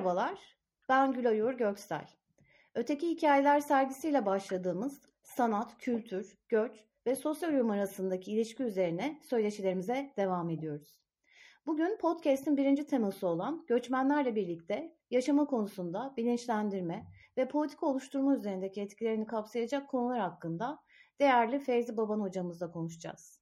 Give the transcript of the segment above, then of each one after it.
Merhabalar. Ben Gülay Uğur Göksel. Öteki Hikayeler sergisiyle başladığımız sanat, kültür, göç ve sosyal uyum arasındaki ilişki üzerine söyleşilerimize devam ediyoruz. Bugün podcast'in birinci teması olan göçmenlerle birlikte yaşama konusunda bilinçlendirme ve politika oluşturma üzerindeki etkilerini kapsayacak konular hakkında değerli Feyzi Baban hocamızla konuşacağız.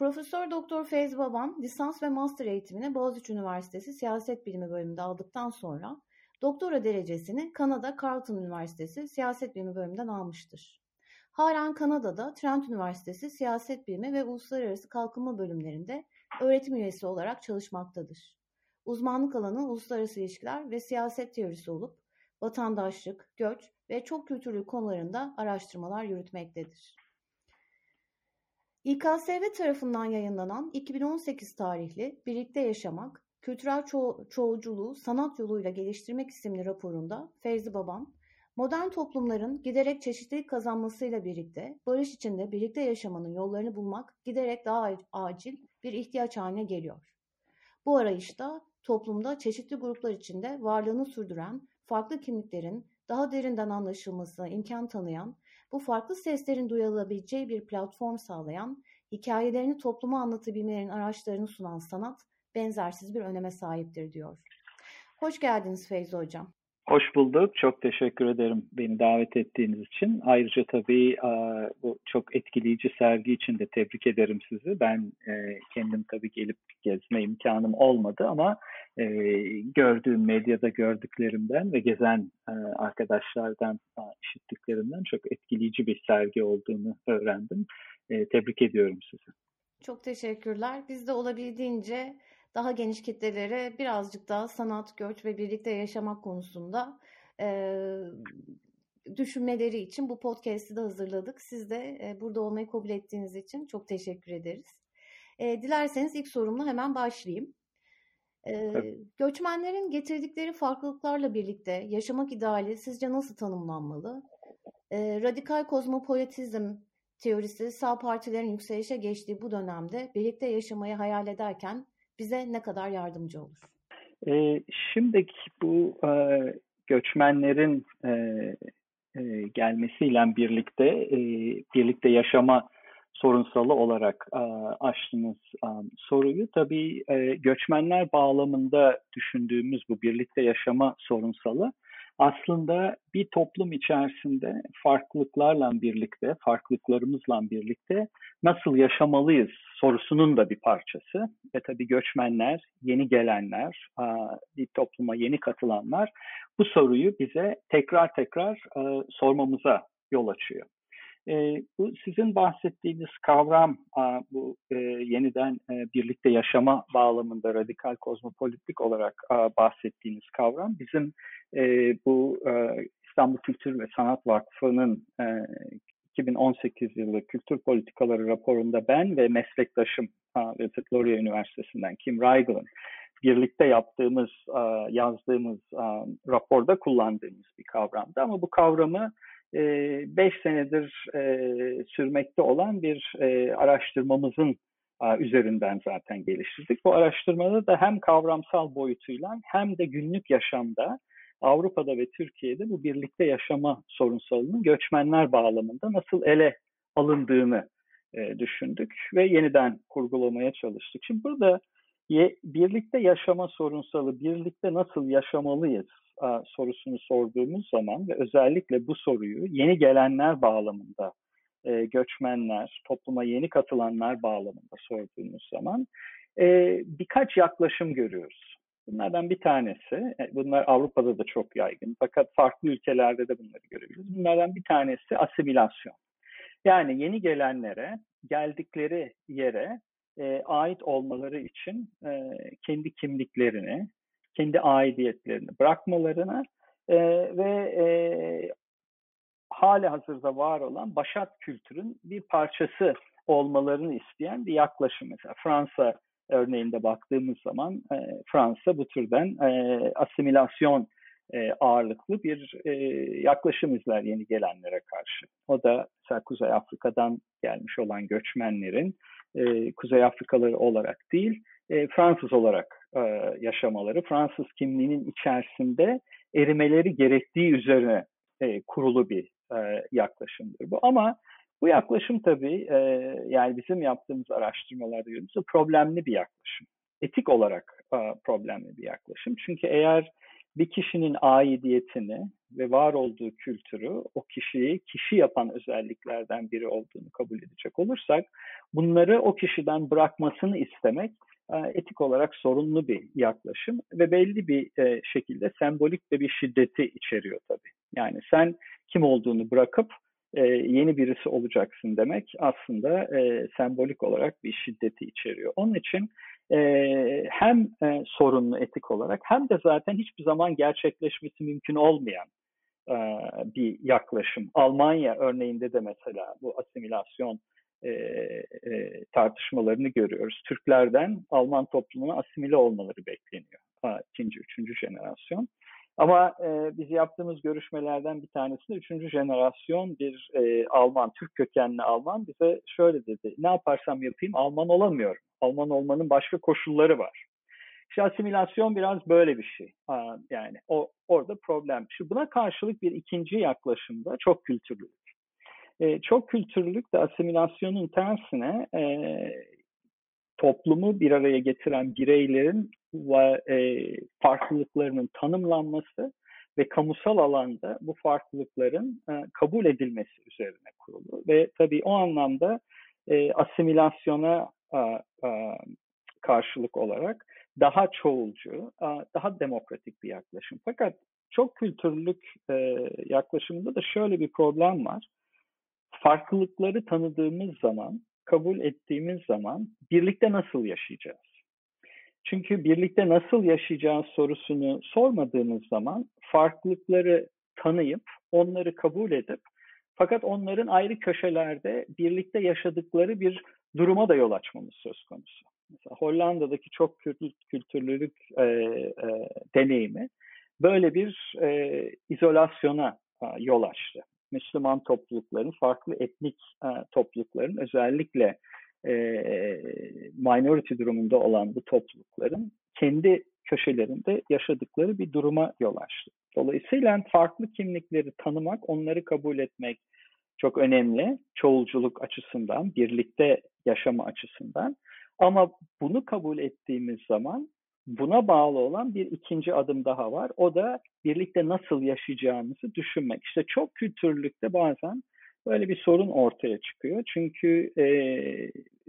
Profesör Doktor Feyzi Baban lisans ve master eğitimini Boğaziçi Üniversitesi Siyaset Bilimi bölümünde aldıktan sonra doktora derecesini Kanada Carleton Üniversitesi Siyaset Bilimi bölümünden almıştır. Halen Kanada'da Trent Üniversitesi Siyaset Bilimi ve Uluslararası Kalkınma bölümlerinde öğretim üyesi olarak çalışmaktadır. Uzmanlık alanı uluslararası ilişkiler ve siyaset teorisi olup vatandaşlık, göç ve çok kültürlü konularında araştırmalar yürütmektedir. İKSV tarafından yayınlanan 2018 tarihli Birlikte Yaşamak, Kültürel ço Çoğulculuğu Sanat Yoluyla Geliştirmek isimli raporunda Feyzi Baban, modern toplumların giderek çeşitlilik kazanmasıyla birlikte barış içinde birlikte yaşamanın yollarını bulmak giderek daha acil bir ihtiyaç haline geliyor. Bu arayışta toplumda çeşitli gruplar içinde varlığını sürdüren farklı kimliklerin daha derinden anlaşılmasına imkan tanıyan, bu farklı seslerin duyulabileceği bir platform sağlayan, hikayelerini topluma anlatabilmelerin araçlarını sunan sanat benzersiz bir öneme sahiptir diyor. Hoş geldiniz Feyzi Hocam. Hoş bulduk. Çok teşekkür ederim beni davet ettiğiniz için. Ayrıca tabii bu çok etkileyici sergi için de tebrik ederim sizi. Ben e, kendim tabii gelip gezme imkanım olmadı ama e, gördüğüm medyada gördüklerimden ve gezen e, arkadaşlardan işittiklerimden çok etkileyici bir sergi olduğunu öğrendim. Tebrik ediyorum sizi. Çok teşekkürler. Biz de olabildiğince daha geniş kitlelere birazcık daha sanat, göç ve birlikte yaşamak konusunda e, düşünmeleri için bu podcast'i de hazırladık. Siz de e, burada olmayı kabul ettiğiniz için çok teşekkür ederiz. E, dilerseniz ilk sorumla hemen başlayayım. E, göçmenlerin getirdikleri farklılıklarla birlikte yaşamak ideali sizce nasıl tanımlanmalı? E, radikal kozmopolitizm teorisi sağ partilerin yükselişe geçtiği bu dönemde birlikte yaşamayı hayal ederken bize ne kadar yardımcı olur? E, şimdiki bu e, göçmenlerin e, e, gelmesiyle birlikte e, birlikte yaşama sorunsalı olarak e, açtığınız e, soruyu tabii e, göçmenler bağlamında düşündüğümüz bu birlikte yaşama sorunsalı aslında bir toplum içerisinde farklılıklarla birlikte, farklılıklarımızla birlikte nasıl yaşamalıyız sorusunun da bir parçası. Ve tabii göçmenler, yeni gelenler, bir topluma yeni katılanlar bu soruyu bize tekrar tekrar sormamıza yol açıyor. E, bu sizin bahsettiğiniz kavram, bu e, yeniden e, birlikte yaşama bağlamında radikal kozmopolitik olarak bahsettiğiniz kavram, bizim e, bu e, İstanbul Kültür ve Sanat Vakfı'nın e, 2018 yılı kültür politikaları raporunda ben ve meslektaşım Robert Loria Üniversitesi'nden Kim Reigel'ın birlikte yaptığımız, yazdığımız raporda kullandığımız bir kavramdı. Ama bu kavramı 5 senedir sürmekte olan bir araştırmamızın üzerinden zaten geliştirdik. Bu araştırmada da hem kavramsal boyutuyla hem de günlük yaşamda Avrupa'da ve Türkiye'de bu birlikte yaşama sorunsalının göçmenler bağlamında nasıl ele alındığını e, düşündük ve yeniden kurgulamaya çalıştık. Şimdi burada ye, birlikte yaşama sorunsalı, birlikte nasıl yaşamalıyız sorusunu sorduğumuz zaman ve özellikle bu soruyu yeni gelenler bağlamında, e, göçmenler, topluma yeni katılanlar bağlamında sorduğumuz zaman e, birkaç yaklaşım görüyoruz. Bunlardan bir tanesi, e, bunlar Avrupa'da da çok yaygın fakat farklı ülkelerde de bunları görebiliriz. Bunlardan bir tanesi asimilasyon. Yani yeni gelenlere, geldikleri yere e, ait olmaları için e, kendi kimliklerini, kendi aidiyetlerini bırakmalarına e, ve e, hali hazırda var olan başat kültürün bir parçası olmalarını isteyen bir yaklaşım. Mesela Fransa örneğinde baktığımız zaman e, Fransa bu türden e, asimilasyon e, ağırlıklı bir e, yaklaşım izler yeni gelenlere karşı. O da mesela Kuzey Afrika'dan gelmiş olan göçmenlerin e, Kuzey Afrikalı olarak değil, e, Fransız olarak e, yaşamaları, Fransız kimliğinin içerisinde erimeleri gerektiği üzerine e, kurulu bir e, yaklaşımdır bu. Ama bu yaklaşım tabii e, yani bizim yaptığımız araştırmalarda gördüğümüz problemli bir yaklaşım. Etik olarak e, problemli bir yaklaşım. Çünkü eğer bir kişinin aidiyetini ve var olduğu kültürü o kişiyi kişi yapan özelliklerden biri olduğunu kabul edecek olursak bunları o kişiden bırakmasını istemek etik olarak sorunlu bir yaklaşım ve belli bir e, şekilde sembolik de bir şiddeti içeriyor tabii. Yani sen kim olduğunu bırakıp e, yeni birisi olacaksın demek aslında sembolik olarak bir şiddeti içeriyor. Onun için hem sorunlu etik olarak hem de zaten hiçbir zaman gerçekleşmesi mümkün olmayan bir yaklaşım. Almanya örneğinde de mesela bu asimilasyon e, e, tartışmalarını görüyoruz. Türklerden Alman toplumuna asimile olmaları bekleniyor. Ha, ikinci, üçüncü jenerasyon. Ama e, biz yaptığımız görüşmelerden bir tanesinde üçüncü jenerasyon bir e, Alman, Türk kökenli Alman bize şöyle dedi. Ne yaparsam yapayım Alman olamıyorum. Alman olmanın başka koşulları var. İşte asimilasyon biraz böyle bir şey. Ha, yani o orada problem. Şimdi buna karşılık bir ikinci yaklaşımda çok kültürlülük. E, çok kültürlülük de asimilasyonun tersine e, toplumu bir araya getiren bireylerin e, farklılıklarının tanımlanması ve kamusal alanda bu farklılıkların e, kabul edilmesi üzerine kurulu. Ve tabii o anlamda e, asimilasyona e, e, karşılık olarak daha çoğulcu, e, daha demokratik bir yaklaşım. Fakat çok kültürlülük e, yaklaşımında da şöyle bir problem var farklılıkları tanıdığımız zaman, kabul ettiğimiz zaman birlikte nasıl yaşayacağız? Çünkü birlikte nasıl yaşayacağız sorusunu sormadığımız zaman farklılıkları tanıyıp onları kabul edip fakat onların ayrı köşelerde birlikte yaşadıkları bir duruma da yol açmamız söz konusu. Mesela Hollanda'daki çok kültürlülük e, e, deneyimi böyle bir e, izolasyona e, yol açtı. Müslüman toplulukların, farklı etnik e, toplulukların özellikle e, minority durumunda olan bu toplulukların kendi köşelerinde yaşadıkları bir duruma yol açtı. Dolayısıyla farklı kimlikleri tanımak, onları kabul etmek çok önemli çoğulculuk açısından, birlikte yaşama açısından. Ama bunu kabul ettiğimiz zaman buna bağlı olan bir ikinci adım daha var. O da birlikte nasıl yaşayacağımızı düşünmek. İşte çok kültürlükte bazen böyle bir sorun ortaya çıkıyor. Çünkü e,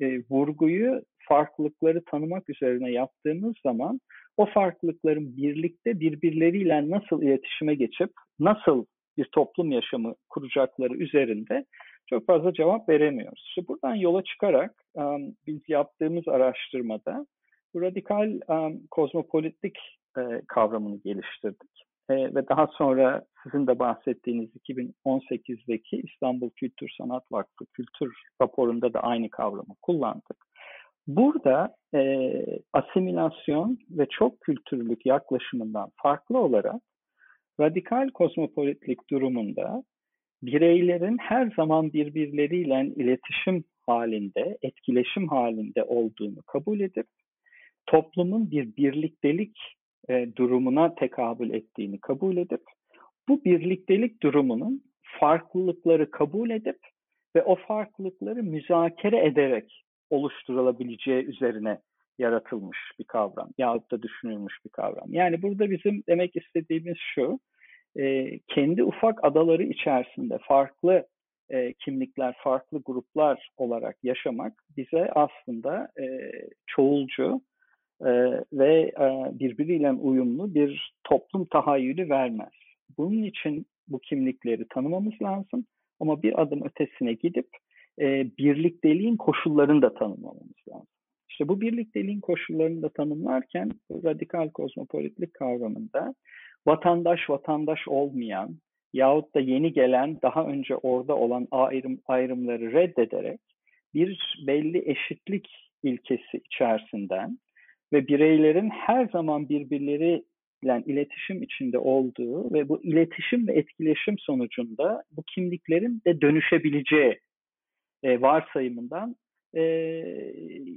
e, vurguyu farklılıkları tanımak üzerine yaptığımız zaman o farklılıkların birlikte birbirleriyle nasıl iletişime geçip nasıl bir toplum yaşamı kuracakları üzerinde çok fazla cevap veremiyoruz. İşte buradan yola çıkarak biz yaptığımız araştırmada radikal um, kozmopolitlik e, kavramını geliştirdik. E, ve daha sonra sizin de bahsettiğiniz 2018'deki İstanbul Kültür Sanat Vakfı Kültür raporunda da aynı kavramı kullandık. Burada e, asimilasyon ve çok kültürlülük yaklaşımından farklı olarak radikal kozmopolitlik durumunda bireylerin her zaman birbirleriyle iletişim halinde, etkileşim halinde olduğunu kabul edip toplumun bir birliktelik e, durumuna tekabül ettiğini kabul edip bu birliktelik durumunun farklılıkları kabul edip ve o farklılıkları müzakere ederek oluşturulabileceği üzerine yaratılmış bir kavram yahut da düşünülmüş bir kavram. Yani burada bizim demek istediğimiz şu, e, kendi ufak adaları içerisinde farklı e, kimlikler, farklı gruplar olarak yaşamak bize aslında e, çoğulcu, e, ve e, birbiriyle uyumlu bir toplum tahayyülü vermez. Bunun için bu kimlikleri tanımamız lazım ama bir adım ötesine gidip e, birlikteliğin koşullarını da tanımlamamız lazım. İşte bu birlikteliğin koşullarını da tanımlarken radikal kozmopolitlik kavramında vatandaş vatandaş olmayan yahut da yeni gelen daha önce orada olan ayrım, ayrımları reddederek bir belli eşitlik ilkesi içerisinden ve bireylerin her zaman birbirleriyle iletişim içinde olduğu ve bu iletişim ve etkileşim sonucunda bu kimliklerin de dönüşebileceği e, varsayımından e,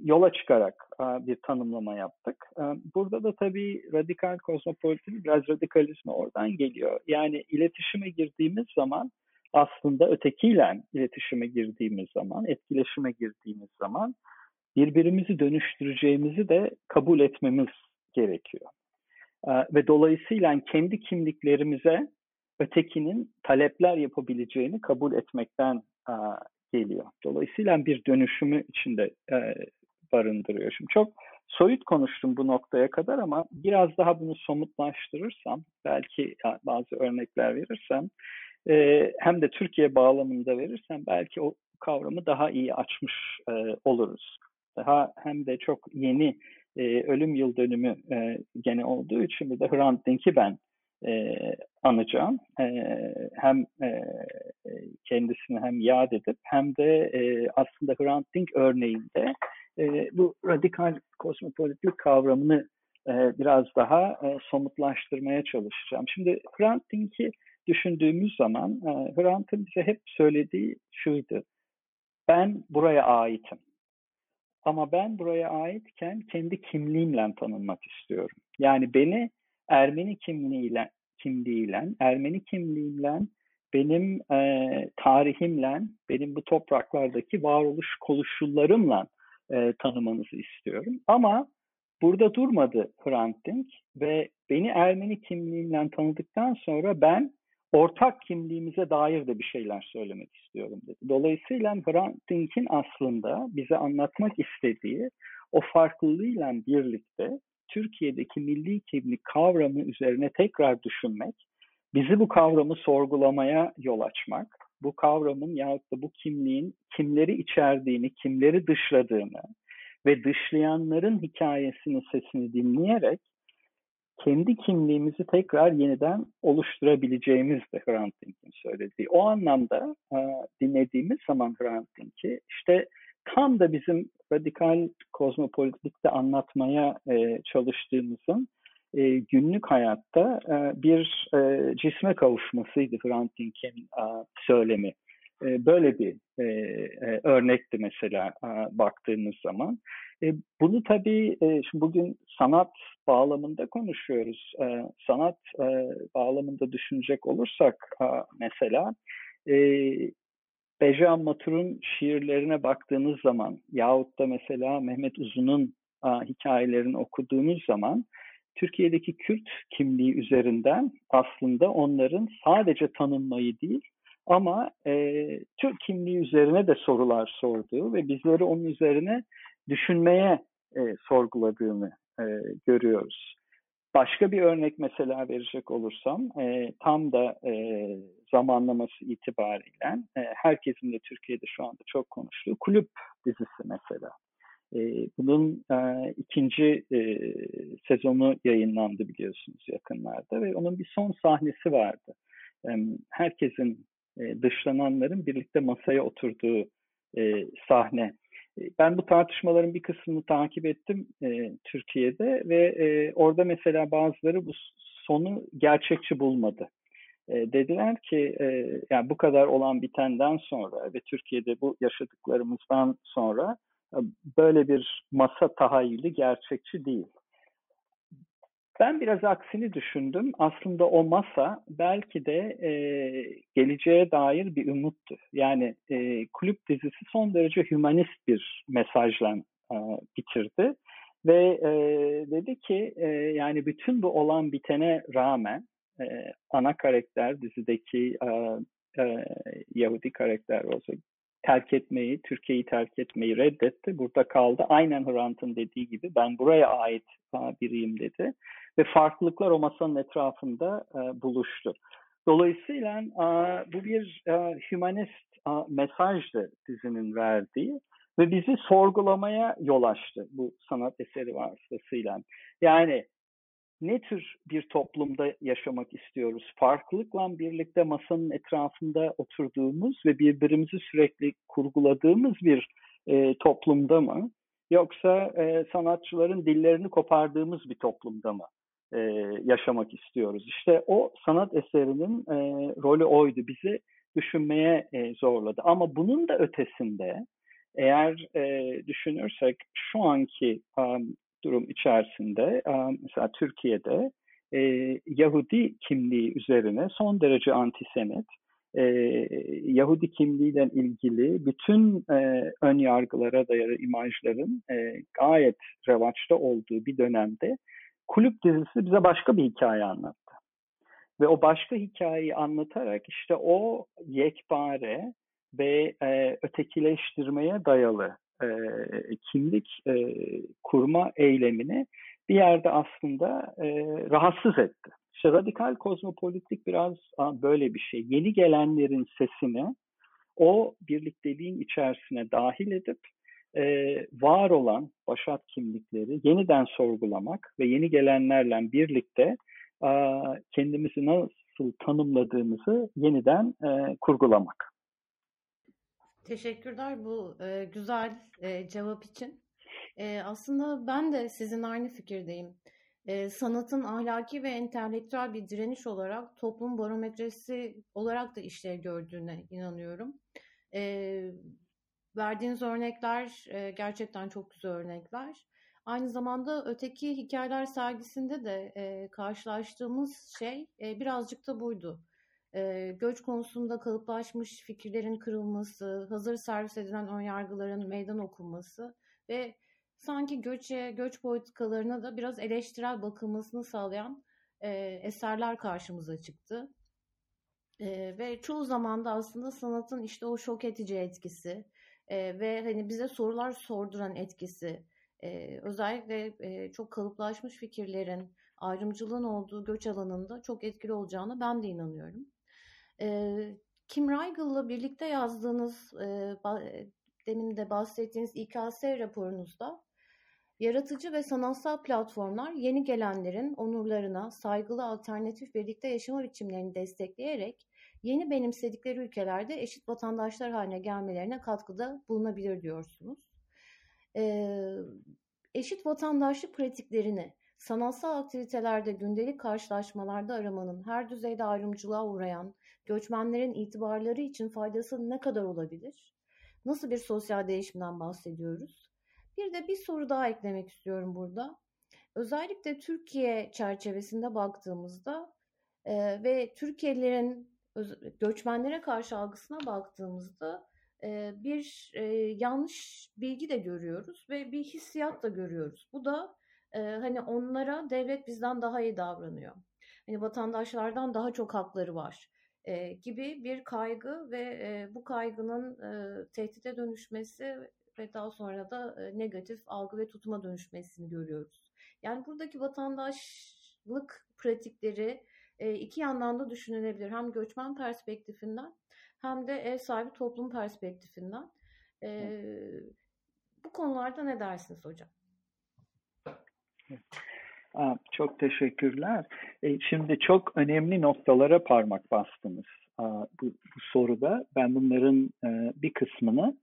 yola çıkarak e, bir tanımlama yaptık. E, burada da tabii radikal kozmopolitizm biraz radikalizme oradan geliyor. Yani iletişime girdiğimiz zaman aslında ötekiyle iletişime girdiğimiz zaman, etkileşime girdiğimiz zaman birbirimizi dönüştüreceğimizi de kabul etmemiz gerekiyor. E, ve dolayısıyla kendi kimliklerimize ötekinin talepler yapabileceğini kabul etmekten e, geliyor. Dolayısıyla bir dönüşümü içinde e, barındırıyor. Şimdi çok soyut konuştum bu noktaya kadar ama biraz daha bunu somutlaştırırsam, belki bazı örnekler verirsem, e, hem de Türkiye bağlamında verirsem belki o kavramı daha iyi açmış e, oluruz. Daha hem de çok yeni e, ölüm yıl dönümü e, gene olduğu için bir de Hrant Dink'i ben e, anacağım. E, hem e, kendisini hem yad edip hem de e, aslında Hrant Dink örneğinde e, bu radikal kosmopolitlik kavramını e, biraz daha e, somutlaştırmaya çalışacağım. Şimdi Hrant Dink'i düşündüğümüz zaman e, Hrant'ın bize hep söylediği şuydu. Ben buraya aitim. Ama ben buraya aitken kendi kimliğimle tanınmak istiyorum. Yani beni Ermeni kimliğiyle, kimliğiyle Ermeni kimliğimle, benim e, tarihimle, benim bu topraklardaki varoluş koşullarımla e, tanımanızı istiyorum. Ama burada durmadı Hrant Dink ve beni Ermeni kimliğimle tanıdıktan sonra ben ortak kimliğimize dair de bir şeyler söylemek istiyorum dedi. Dolayısıyla Hrant Dink'in aslında bize anlatmak istediği o farklılığıyla birlikte Türkiye'deki milli kimlik kavramı üzerine tekrar düşünmek, bizi bu kavramı sorgulamaya yol açmak, bu kavramın yahut da bu kimliğin kimleri içerdiğini, kimleri dışladığını ve dışlayanların hikayesini, sesini dinleyerek kendi kimliğimizi tekrar yeniden oluşturabileceğimiz de Hrant Dink'in söylediği. O anlamda e, dinlediğimiz zaman Hrant Dink'i işte tam da bizim radikal kozmopolitikte anlatmaya e, çalıştığımızın e, günlük hayatta e, bir e, cisme kavuşmasıydı Hrant Dink'in e, söylemi. E, böyle bir e, e, örnekti mesela baktığımız zaman. Bunu tabii şimdi bugün sanat bağlamında konuşuyoruz. Sanat bağlamında düşünecek olursak mesela Bejan Matur'un şiirlerine baktığınız zaman yahut da mesela Mehmet Uzun'un hikayelerini okuduğunuz zaman Türkiye'deki Kürt kimliği üzerinden aslında onların sadece tanınmayı değil ama e, Türk kimliği üzerine de sorular sorduğu ve bizleri onun üzerine düşünmeye e, sorguladığını e, görüyoruz. Başka bir örnek mesela verecek olursam e, tam da e, zamanlaması itibariyle e, herkesin de Türkiye'de şu anda çok konuştuğu kulüp dizisi mesela. E, bunun e, ikinci e, sezonu yayınlandı biliyorsunuz yakınlarda ve onun bir son sahnesi vardı. E, herkesin e, dışlananların birlikte masaya oturduğu e, sahne. Ben bu tartışmaların bir kısmını takip ettim e, Türkiye'de ve e, orada mesela bazıları bu sonu gerçekçi bulmadı. E, dediler ki e, yani bu kadar olan bitenden sonra ve Türkiye'de bu yaşadıklarımızdan sonra e, böyle bir masa tahayyülü gerçekçi değil. Ben biraz aksini düşündüm. Aslında o masa belki de e, geleceğe dair bir umuttu. Yani e, kulüp dizisi son derece hümanist bir mesajla e, bitirdi. Ve e, dedi ki e, yani bütün bu olan bitene rağmen e, ana karakter dizideki e, e, Yahudi karakter olsa terk etmeyi, Türkiye'yi terk etmeyi reddetti. Burada kaldı. Aynen Hrant'ın dediği gibi ben buraya ait biriyim dedi. Ve farklılıklar o masanın etrafında e, buluştu. Dolayısıyla e, bu bir e, humanist e, mesajdı dizinin verdiği ve bizi sorgulamaya yol açtı bu sanat eseri vasıtasıyla. Yani ne tür bir toplumda yaşamak istiyoruz? Farklılıkla birlikte masanın etrafında oturduğumuz ve birbirimizi sürekli kurguladığımız bir e, toplumda mı? Yoksa e, sanatçıların dillerini kopardığımız bir toplumda mı e, yaşamak istiyoruz? İşte o sanat eserinin e, rolü oydu. Bizi düşünmeye e, zorladı. Ama bunun da ötesinde eğer e, düşünürsek şu anki um, durum içerisinde um, mesela Türkiye'de e, Yahudi kimliği üzerine son derece antisemit, e, Yahudi kimliğiyle ilgili bütün e, ön yargılara dayalı imajların e, gayet revaçta olduğu bir dönemde kulüp dizisi bize başka bir hikaye anlattı. Ve o başka hikayeyi anlatarak işte o yekpare ve e, ötekileştirmeye dayalı e, kimlik e, kurma eylemini bir yerde aslında e, rahatsız etti. İşte radikal kozmopolitik biraz böyle bir şey. Yeni gelenlerin sesini o birlikteliğin içerisine dahil edip e, var olan başat kimlikleri yeniden sorgulamak ve yeni gelenlerle birlikte e, kendimizi nasıl tanımladığımızı yeniden e, kurgulamak. Teşekkürler bu e, güzel e, cevap için. E, aslında ben de sizin aynı fikirdeyim. E, sanatın ahlaki ve entelektüel bir direniş olarak toplum barometresi olarak da işlev gördüğüne inanıyorum. E, verdiğiniz örnekler e, gerçekten çok güzel örnekler. Aynı zamanda öteki hikayeler sergisinde de e, karşılaştığımız şey e, birazcık da buydu e, göç konusunda kalıplaşmış fikirlerin kırılması, hazır servis edilen önyargıların meydan okunması ve sanki göçe, göç politikalarına da biraz eleştirel bakılmasını sağlayan e, eserler karşımıza çıktı. E, ve çoğu zaman da aslında sanatın işte o şok edici etkisi e, ve hani bize sorular sorduran etkisi, e, özellikle e, çok kalıplaşmış fikirlerin, ayrımcılığın olduğu göç alanında çok etkili olacağını ben de inanıyorum. E, Kim Reigel'la birlikte yazdığınız, e, demin de bahsettiğiniz İKS raporunuzda yaratıcı ve sanatsal platformlar yeni gelenlerin onurlarına saygılı alternatif birlikte yaşama biçimlerini destekleyerek yeni benimsedikleri ülkelerde eşit vatandaşlar haline gelmelerine katkıda bulunabilir diyorsunuz. Ee, eşit vatandaşlık pratiklerini sanatsal aktivitelerde gündelik karşılaşmalarda aramanın her düzeyde ayrımcılığa uğrayan göçmenlerin itibarları için faydası ne kadar olabilir? Nasıl bir sosyal değişimden bahsediyoruz? Bir de bir soru daha eklemek istiyorum burada. Özellikle Türkiye çerçevesinde baktığımızda e, ve Türkiye'lilerin göçmenlere karşı algısına baktığımızda e, bir e, yanlış bilgi de görüyoruz ve bir hissiyat da görüyoruz. Bu da e, hani onlara devlet bizden daha iyi davranıyor. Hani vatandaşlardan daha çok hakları var gibi bir kaygı ve bu kaygının tehdide dönüşmesi ve daha sonra da negatif algı ve tutuma dönüşmesini görüyoruz. Yani buradaki vatandaşlık pratikleri e, iki yandan da düşünülebilir. Hem göçmen perspektifinden hem de ev sahibi toplum perspektifinden. E, bu konularda ne dersiniz hocam? Çok teşekkürler. E, şimdi çok önemli noktalara parmak bastınız bu, bu soruda. Ben bunların e, bir kısmını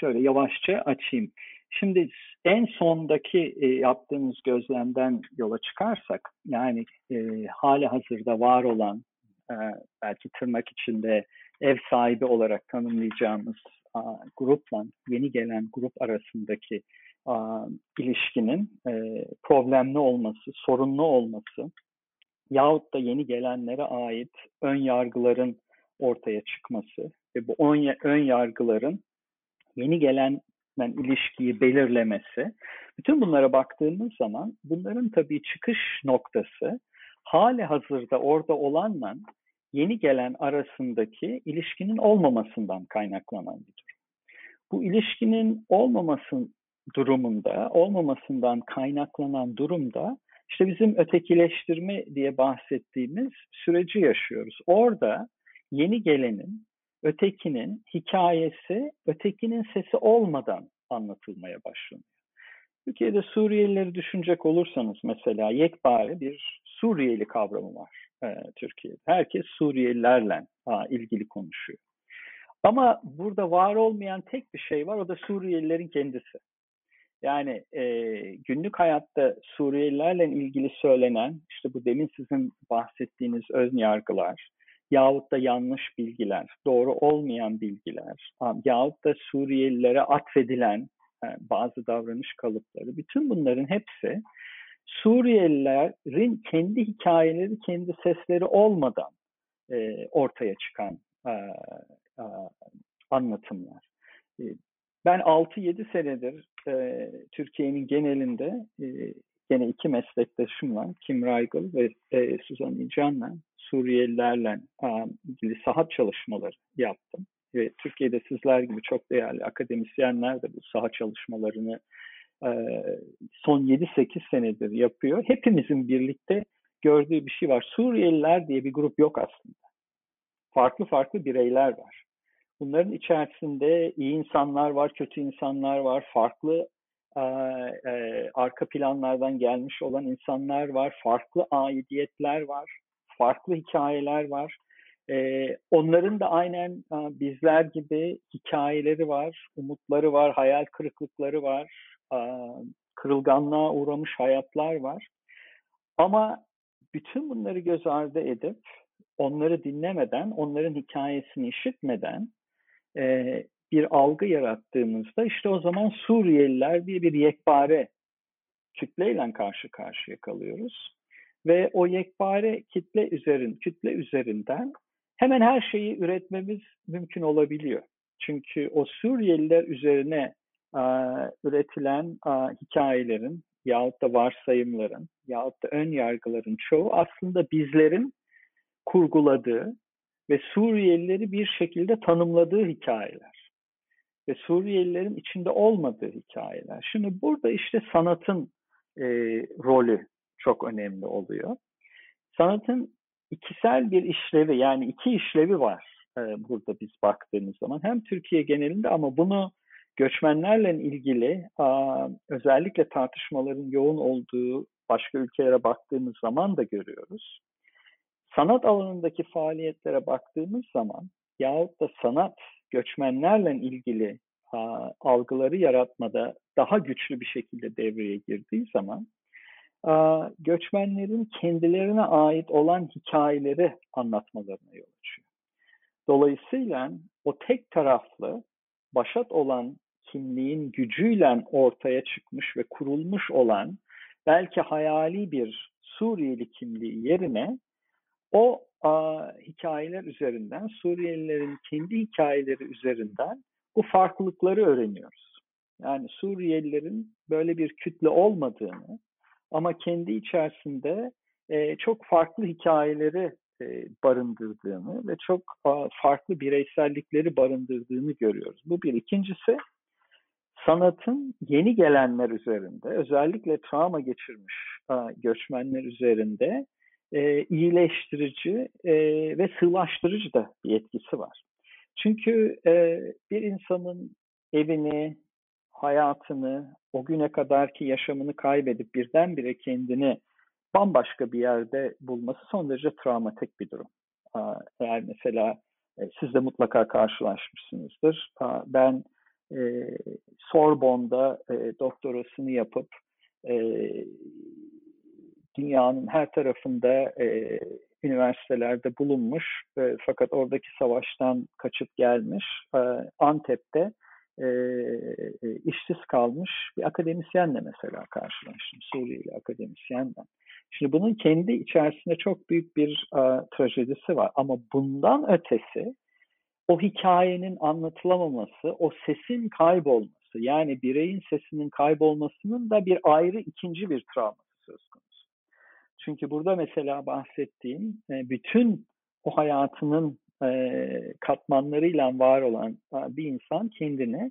şöyle yavaşça açayım. Şimdi en sondaki yaptığımız gözlemden yola çıkarsak, yani hali hazırda var olan, belki tırnak içinde ev sahibi olarak tanımlayacağımız grupla yeni gelen grup arasındaki ilişkinin e, problemli olması, sorunlu olması yahut da yeni gelenlere ait ön yargıların ortaya çıkması ve bu ön yargıların yeni gelen ilişkiyi belirlemesi. Bütün bunlara baktığımız zaman bunların tabii çıkış noktası hali hazırda orada olanla yeni gelen arasındaki ilişkinin olmamasından kaynaklanan bir durum. Bu ilişkinin olmamasın durumunda, olmamasından kaynaklanan durumda işte bizim ötekileştirme diye bahsettiğimiz süreci yaşıyoruz. Orada yeni gelenin, ötekinin hikayesi, ötekinin sesi olmadan anlatılmaya başlanıyor. Türkiye'de Suriyelileri düşünecek olursanız mesela yekpare bir Suriyeli kavramı var e, Türkiye'de. Herkes Suriyelilerle ha, ilgili konuşuyor. Ama burada var olmayan tek bir şey var, o da Suriyelilerin kendisi. Yani e, günlük hayatta Suriyelilerle ilgili söylenen, işte bu demin sizin bahsettiğiniz ön yargılar, yahut da yanlış bilgiler, doğru olmayan bilgiler, yahut da Suriyelilere atfedilen e, bazı davranış kalıpları, bütün bunların hepsi Suriyelilerin kendi hikayeleri, kendi sesleri olmadan e, ortaya çıkan e, e, anlatımlar. E, ben 6-7 senedir e, Türkiye'nin genelinde e, gene iki meslektaşımla Kim Raygıl ve e, Suzan İncan'la Suriyelilerle e, ilgili saha çalışmaları yaptım. Ve Türkiye'de sizler gibi çok değerli akademisyenler de bu saha çalışmalarını e, son 7-8 senedir yapıyor. Hepimizin birlikte gördüğü bir şey var. Suriyeliler diye bir grup yok aslında. Farklı farklı bireyler var. Bunların içerisinde iyi insanlar var, kötü insanlar var, farklı e, e, arka planlardan gelmiş olan insanlar var, farklı aidiyetler var, farklı hikayeler var. E, onların da aynen bizler gibi hikayeleri var, umutları var, hayal kırıklıkları var, kırılganlığa uğramış hayatlar var. Ama bütün bunları göz ardı edip onları dinlemeden, onların hikayesini işitmeden e, bir algı yarattığımızda işte o zaman Suriyeliler diye bir yekpare kütleyle karşı karşıya kalıyoruz. Ve o yekpare kitle üzerin, kütle üzerinden hemen her şeyi üretmemiz mümkün olabiliyor. Çünkü o Suriyeliler üzerine e, üretilen e, hikayelerin yahut da varsayımların yahut da ön yargıların çoğu aslında bizlerin kurguladığı ve Suriyelileri bir şekilde tanımladığı hikayeler ve Suriyelilerin içinde olmadığı hikayeler. Şimdi burada işte sanatın e, rolü çok önemli oluyor. Sanatın ikisel bir işlevi yani iki işlevi var e, burada biz baktığımız zaman. Hem Türkiye genelinde ama bunu göçmenlerle ilgili a, özellikle tartışmaların yoğun olduğu başka ülkelere baktığımız zaman da görüyoruz. Sanat alanındaki faaliyetlere baktığımız zaman yahut da sanat göçmenlerle ilgili a, algıları yaratmada daha güçlü bir şekilde devreye girdiği zaman göçmenlerin kendilerine ait olan hikayeleri anlatmalarına yol açıyor. Dolayısıyla o tek taraflı başat olan kimliğin gücüyle ortaya çıkmış ve kurulmuş olan belki hayali bir Suriyeli kimliği yerine o a, hikayeler üzerinden, Suriyelilerin kendi hikayeleri üzerinden bu farklılıkları öğreniyoruz. Yani Suriyelilerin böyle bir kütle olmadığını ama kendi içerisinde e, çok farklı hikayeleri e, barındırdığını ve çok farklı bireysellikleri barındırdığını görüyoruz. Bu bir. İkincisi sanatın yeni gelenler üzerinde, özellikle travma geçirmiş göçmenler üzerinde e, iyileştirici e, ve sığlaştırıcı da bir etkisi var. Çünkü e, bir insanın evini, hayatını, o güne kadarki yaşamını kaybedip birdenbire kendini bambaşka bir yerde bulması son derece travmatik bir durum. Eğer mesela e, siz de mutlaka karşılaşmışsınızdır. Ben e, Sorbonne'da e, doktorasını yapıp dünyanın her tarafında e, üniversitelerde bulunmuş e, fakat oradaki savaştan kaçıp gelmiş e, Antep'te e, e, işsiz kalmış bir akademisyenle mesela karşılaştım. Suriyeli akademisyenle. Şimdi bunun kendi içerisinde çok büyük bir e, trajedisi var ama bundan ötesi o hikayenin anlatılamaması, o sesin kaybolması yani bireyin sesinin kaybolmasının da bir ayrı ikinci bir travması söz konusu. Çünkü burada mesela bahsettiğim e, bütün o hayatının e, katmanlarıyla var olan e, bir insan kendini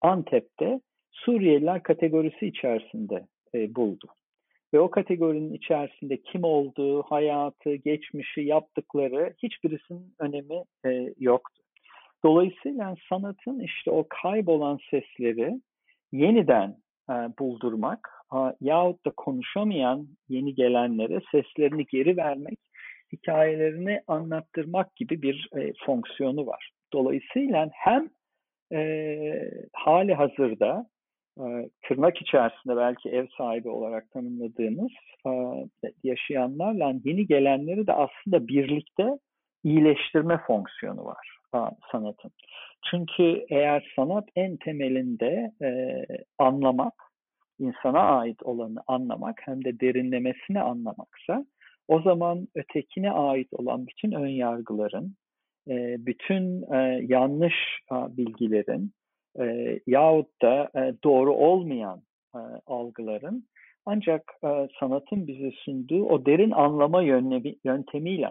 Antep'te Suriyeliler kategorisi içerisinde buldu. Ve o kategorinin içerisinde kim olduğu, hayatı, geçmişi, yaptıkları hiçbirisinin önemi yoktu. Dolayısıyla sanatın işte o kaybolan sesleri yeniden buldurmak yahut da konuşamayan yeni gelenlere seslerini geri vermek, hikayelerini anlattırmak gibi bir e, fonksiyonu var. Dolayısıyla hem e, hali hazırda e, tırnak içerisinde belki ev sahibi olarak tanımladığımız e, yaşayanlarla yeni gelenleri de aslında birlikte iyileştirme fonksiyonu var e, sanatın. Çünkü eğer sanat en temelinde anlamak, insana ait olanı anlamak hem de derinlemesine anlamaksa o zaman ötekine ait olan bütün ön yargıların, bütün yanlış bilgilerin, e, yahut da e, doğru olmayan e, algıların ancak e, sanatın bize sunduğu o derin anlama yöntemi, yöntemiyle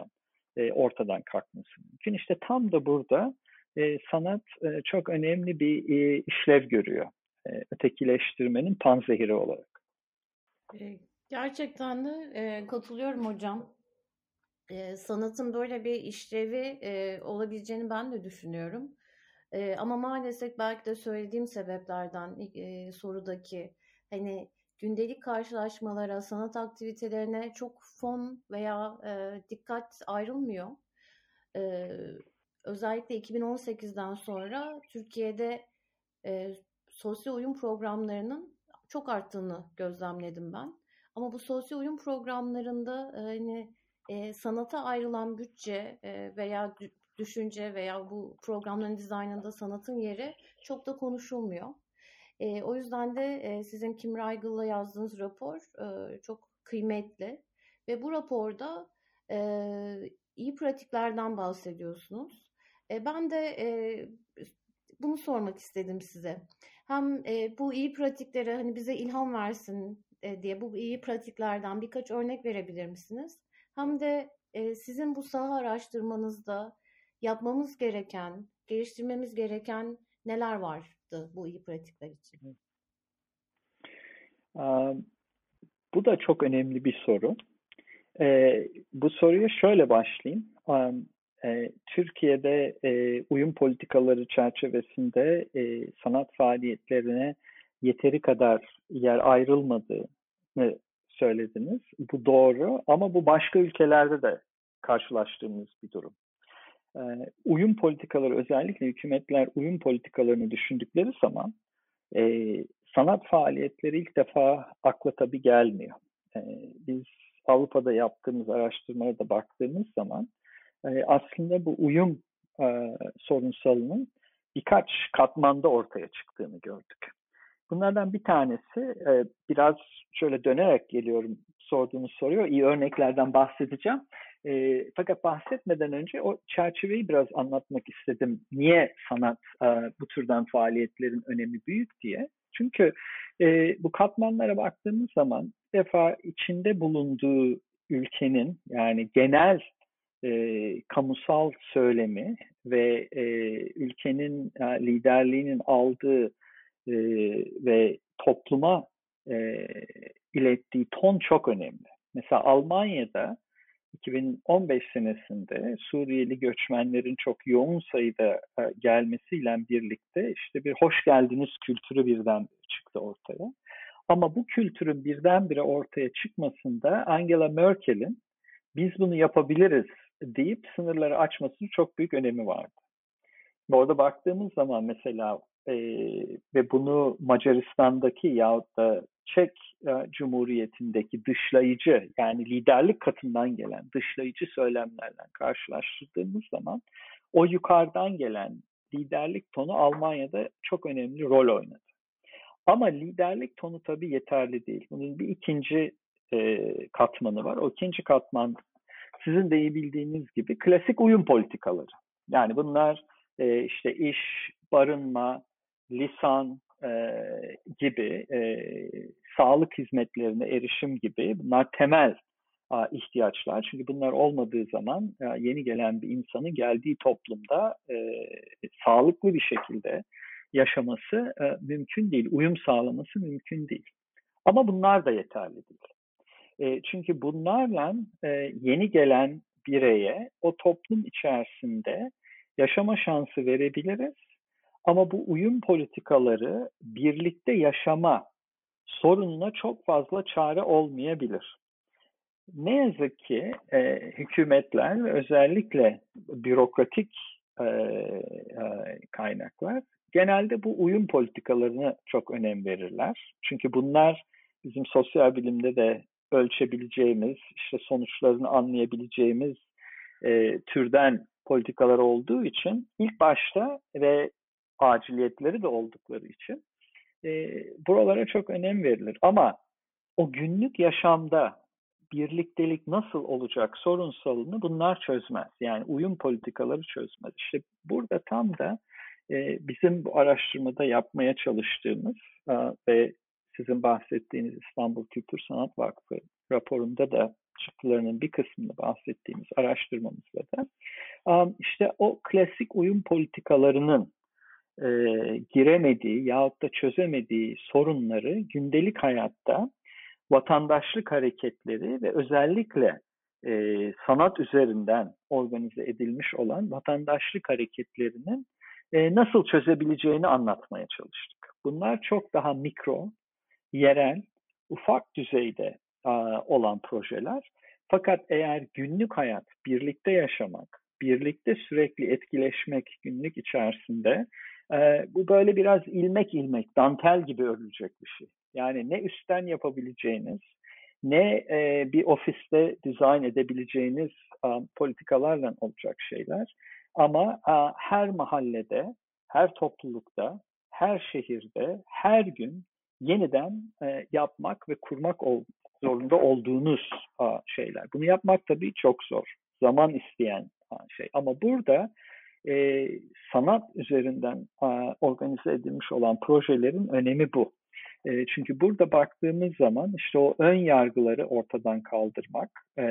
e, ortadan kalkması mümkün. İşte tam da burada e, sanat e, çok önemli bir e, işlev görüyor. E, ötekileştirmenin panzehiri olarak. Gerçekten de e, katılıyorum hocam. E, sanatın böyle bir işlevi e, olabileceğini ben de düşünüyorum. E, ama maalesef belki de söylediğim sebeplerden e, sorudaki hani gündelik karşılaşmalara, sanat aktivitelerine çok fon veya e, dikkat ayrılmıyor. E, özellikle 2018'den sonra Türkiye'de e, sosyal uyum programlarının çok arttığını gözlemledim ben. Ama bu sosyal uyum programlarında e, hani e, sanata ayrılan bütçe e, veya düşünce veya bu programların dizaynında sanatın yeri çok da konuşulmuyor. E, o yüzden de e, sizin Kim Reigel'la yazdığınız rapor e, çok kıymetli ve bu raporda e, iyi pratiklerden bahsediyorsunuz. E, ben de e, bunu sormak istedim size. Hem e, bu iyi pratiklere hani bize ilham versin diye bu iyi pratiklerden birkaç örnek verebilir misiniz? Hem de e, sizin bu saha araştırmanızda yapmamız gereken, geliştirmemiz gereken neler vardı bu iyi pratikler için? Bu da çok önemli bir soru. Bu soruya şöyle başlayayım. Türkiye'de uyum politikaları çerçevesinde sanat faaliyetlerine yeteri kadar yer ayrılmadığını söylediniz. Bu doğru ama bu başka ülkelerde de karşılaştığımız bir durum. Ee, uyum politikaları özellikle hükümetler uyum politikalarını düşündükleri zaman e, sanat faaliyetleri ilk defa akla tabii gelmiyor. E, biz Avrupa'da yaptığımız araştırmalara da baktığımız zaman e, aslında bu uyum e, sorunsalının birkaç katmanda ortaya çıktığını gördük. Bunlardan bir tanesi e, biraz şöyle dönerek geliyorum sorduğunuz soruyor. İyi örneklerden bahsedeceğim. E, fakat bahsetmeden önce o çerçeveyi biraz anlatmak istedim. Niye sanat e, bu türden faaliyetlerin önemi büyük diye. Çünkü e, bu katmanlara baktığımız zaman bir defa içinde bulunduğu ülkenin yani genel e, kamusal söylemi ve e, ülkenin e, liderliğinin aldığı e, ve topluma e, ilettiği ton çok önemli. Mesela Almanya'da 2015 senesinde Suriyeli göçmenlerin çok yoğun sayıda e, gelmesiyle birlikte işte bir hoş geldiniz kültürü birden çıktı ortaya. Ama bu kültürün birdenbire ortaya çıkmasında Angela Merkel'in biz bunu yapabiliriz deyip sınırları açmasının çok büyük önemi vardı. Orada baktığımız zaman mesela e, ve bunu Macaristan'daki yahut da Çek e, Cumhuriyeti'ndeki dışlayıcı yani liderlik katından gelen dışlayıcı söylemlerle karşılaştırdığımız zaman o yukarıdan gelen liderlik tonu Almanya'da çok önemli rol oynadı. Ama liderlik tonu tabii yeterli değil. Bunun bir ikinci e, katmanı var. O ikinci katman sizin de iyi bildiğiniz gibi klasik uyum politikaları. Yani bunlar e, işte iş, barınma, lisan e, gibi e, sağlık hizmetlerine erişim gibi bunlar temel a, ihtiyaçlar. Çünkü bunlar olmadığı zaman a, yeni gelen bir insanın geldiği toplumda e, sağlıklı bir şekilde yaşaması e, mümkün değil, uyum sağlaması mümkün değil. Ama bunlar da yeterli değil. E, çünkü bunlarla e, yeni gelen bireye o toplum içerisinde yaşama şansı verebiliriz ama bu uyum politikaları birlikte yaşama sorununa çok fazla çare olmayabilir. Ne yazık ki e, hükümetler ve özellikle bürokratik e, e, kaynaklar genelde bu uyum politikalarını çok önem verirler. Çünkü bunlar bizim sosyal bilimde de ölçebileceğimiz, işte sonuçlarını anlayabileceğimiz e, türden politikalar olduğu için ilk başta ve aciliyetleri de oldukları için e, buralara çok önem verilir. Ama o günlük yaşamda birliktelik nasıl olacak sorunsalını bunlar çözmez. Yani uyum politikaları çözmez. İşte burada tam da e, bizim bu araştırmada yapmaya çalıştığımız e, ve sizin bahsettiğiniz İstanbul Kültür Sanat Vakfı raporunda da çıktılarının bir kısmını bahsettiğimiz araştırmamızda da işte o klasik uyum politikalarının e, giremediği yahut da çözemediği sorunları gündelik hayatta vatandaşlık hareketleri ve özellikle e, sanat üzerinden organize edilmiş olan vatandaşlık hareketlerinin e, nasıl çözebileceğini anlatmaya çalıştık. Bunlar çok daha mikro, yerel, ufak düzeyde olan projeler. Fakat eğer günlük hayat, birlikte yaşamak, birlikte sürekli etkileşmek günlük içerisinde e, bu böyle biraz ilmek ilmek, dantel gibi örülecek bir şey. Yani ne üstten yapabileceğiniz, ne e, bir ofiste dizayn edebileceğiniz politikalarla olacak şeyler. Ama her mahallede, her toplulukta, her şehirde, her gün yeniden e, yapmak ve kurmak ol, zorunda olduğunuz şeyler. Bunu yapmak tabii çok zor, zaman isteyen şey. Ama burada e, sanat üzerinden uh, organize edilmiş olan projelerin önemi bu. E, çünkü burada baktığımız zaman işte o ön yargıları ortadan kaldırmak, e,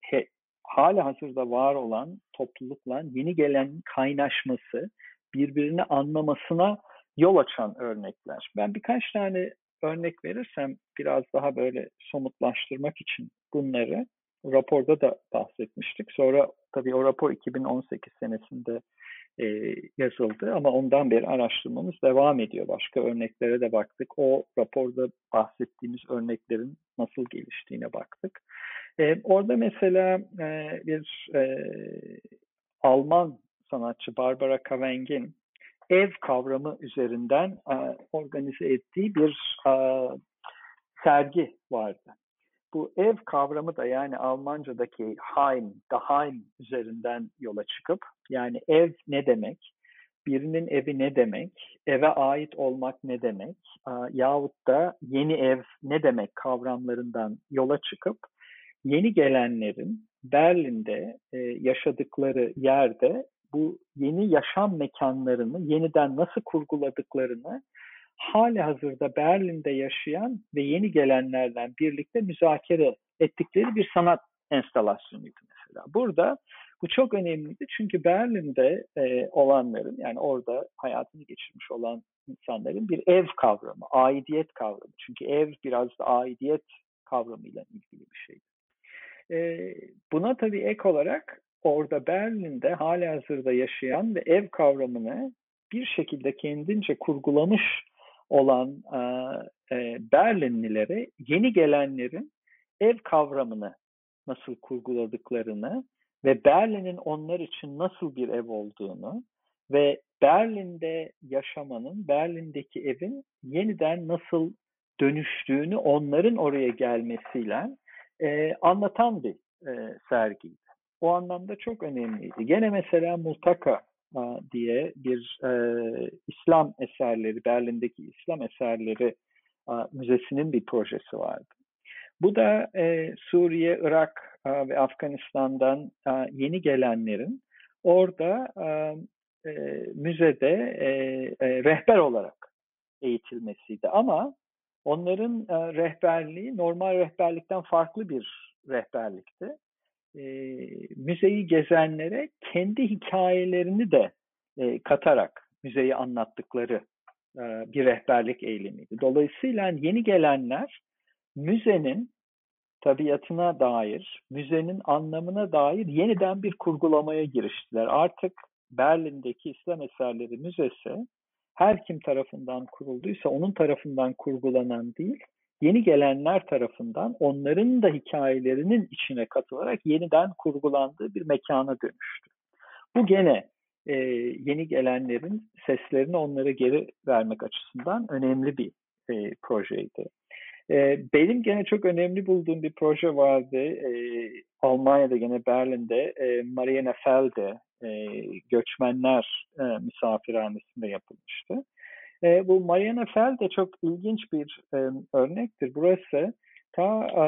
he, hala hazırda var olan toplulukla yeni gelen kaynaşması, birbirini anlamasına yol açan örnekler. Ben birkaç tane örnek verirsem biraz daha böyle somutlaştırmak için bunları raporda da bahsetmiştik. Sonra tabii o rapor 2018 senesinde e, yazıldı ama ondan beri araştırmamız devam ediyor. Başka örneklere de baktık. O raporda bahsettiğimiz örneklerin nasıl geliştiğine baktık. E, orada mesela e, bir e, Alman sanatçı Barbara Kaveng'in ev kavramı üzerinden e, organize ettiği bir e, sergi vardı. Bu ev kavramı da yani Almanca'daki Heim, Daheim üzerinden yola çıkıp yani ev ne demek, birinin evi ne demek, eve ait olmak ne demek yahut da yeni ev ne demek kavramlarından yola çıkıp yeni gelenlerin Berlin'de e, yaşadıkları yerde bu yeni yaşam mekanlarını yeniden nasıl kurguladıklarını hali hazırda Berlin'de yaşayan ve yeni gelenlerden birlikte müzakere ettikleri bir sanat enstalasyonuydu mesela. Burada bu çok önemliydi çünkü Berlin'de e, olanların yani orada hayatını geçirmiş olan insanların bir ev kavramı, aidiyet kavramı. Çünkü ev biraz da aidiyet kavramıyla ilgili bir şeydi. E, buna tabii ek olarak orada Berlin'de hali hazırda yaşayan ve ev kavramını bir şekilde kendince kurgulamış olan e, e, Berlinlilere yeni gelenlerin ev kavramını nasıl kurguladıklarını ve Berlin'in onlar için nasıl bir ev olduğunu ve Berlin'de yaşamanın, Berlin'deki evin yeniden nasıl dönüştüğünü onların oraya gelmesiyle e, anlatan bir e, sergiydi. O anlamda çok önemliydi. Gene mesela Multaka diye bir e, İslam eserleri, Berlin'deki İslam eserleri e, müzesinin bir projesi vardı. Bu da e, Suriye, Irak e, ve Afganistan'dan e, yeni gelenlerin orada e, e, müzede e, e, rehber olarak eğitilmesiydi. Ama onların e, rehberliği normal rehberlikten farklı bir rehberlikti e, müzeyi gezenlere kendi hikayelerini de e, katarak müzeyi anlattıkları e, bir rehberlik eylemiydi. Dolayısıyla yeni gelenler müzenin tabiatına dair, müzenin anlamına dair yeniden bir kurgulamaya giriştiler. Artık Berlin'deki İslam Eserleri Müzesi her kim tarafından kurulduysa onun tarafından kurgulanan değil, yeni gelenler tarafından onların da hikayelerinin içine katılarak yeniden kurgulandığı bir mekana dönüştü. Bu gene e, yeni gelenlerin seslerini onlara geri vermek açısından önemli bir e, projeydi. E, benim gene çok önemli bulduğum bir proje vardı. E, Almanya'da gene Berlin'de e, Mariana Felde e, göçmenler e, misafirhanesinde yapılmıştı. E, bu Mariana Felde çok ilginç bir e, örnektir. Burası ta e,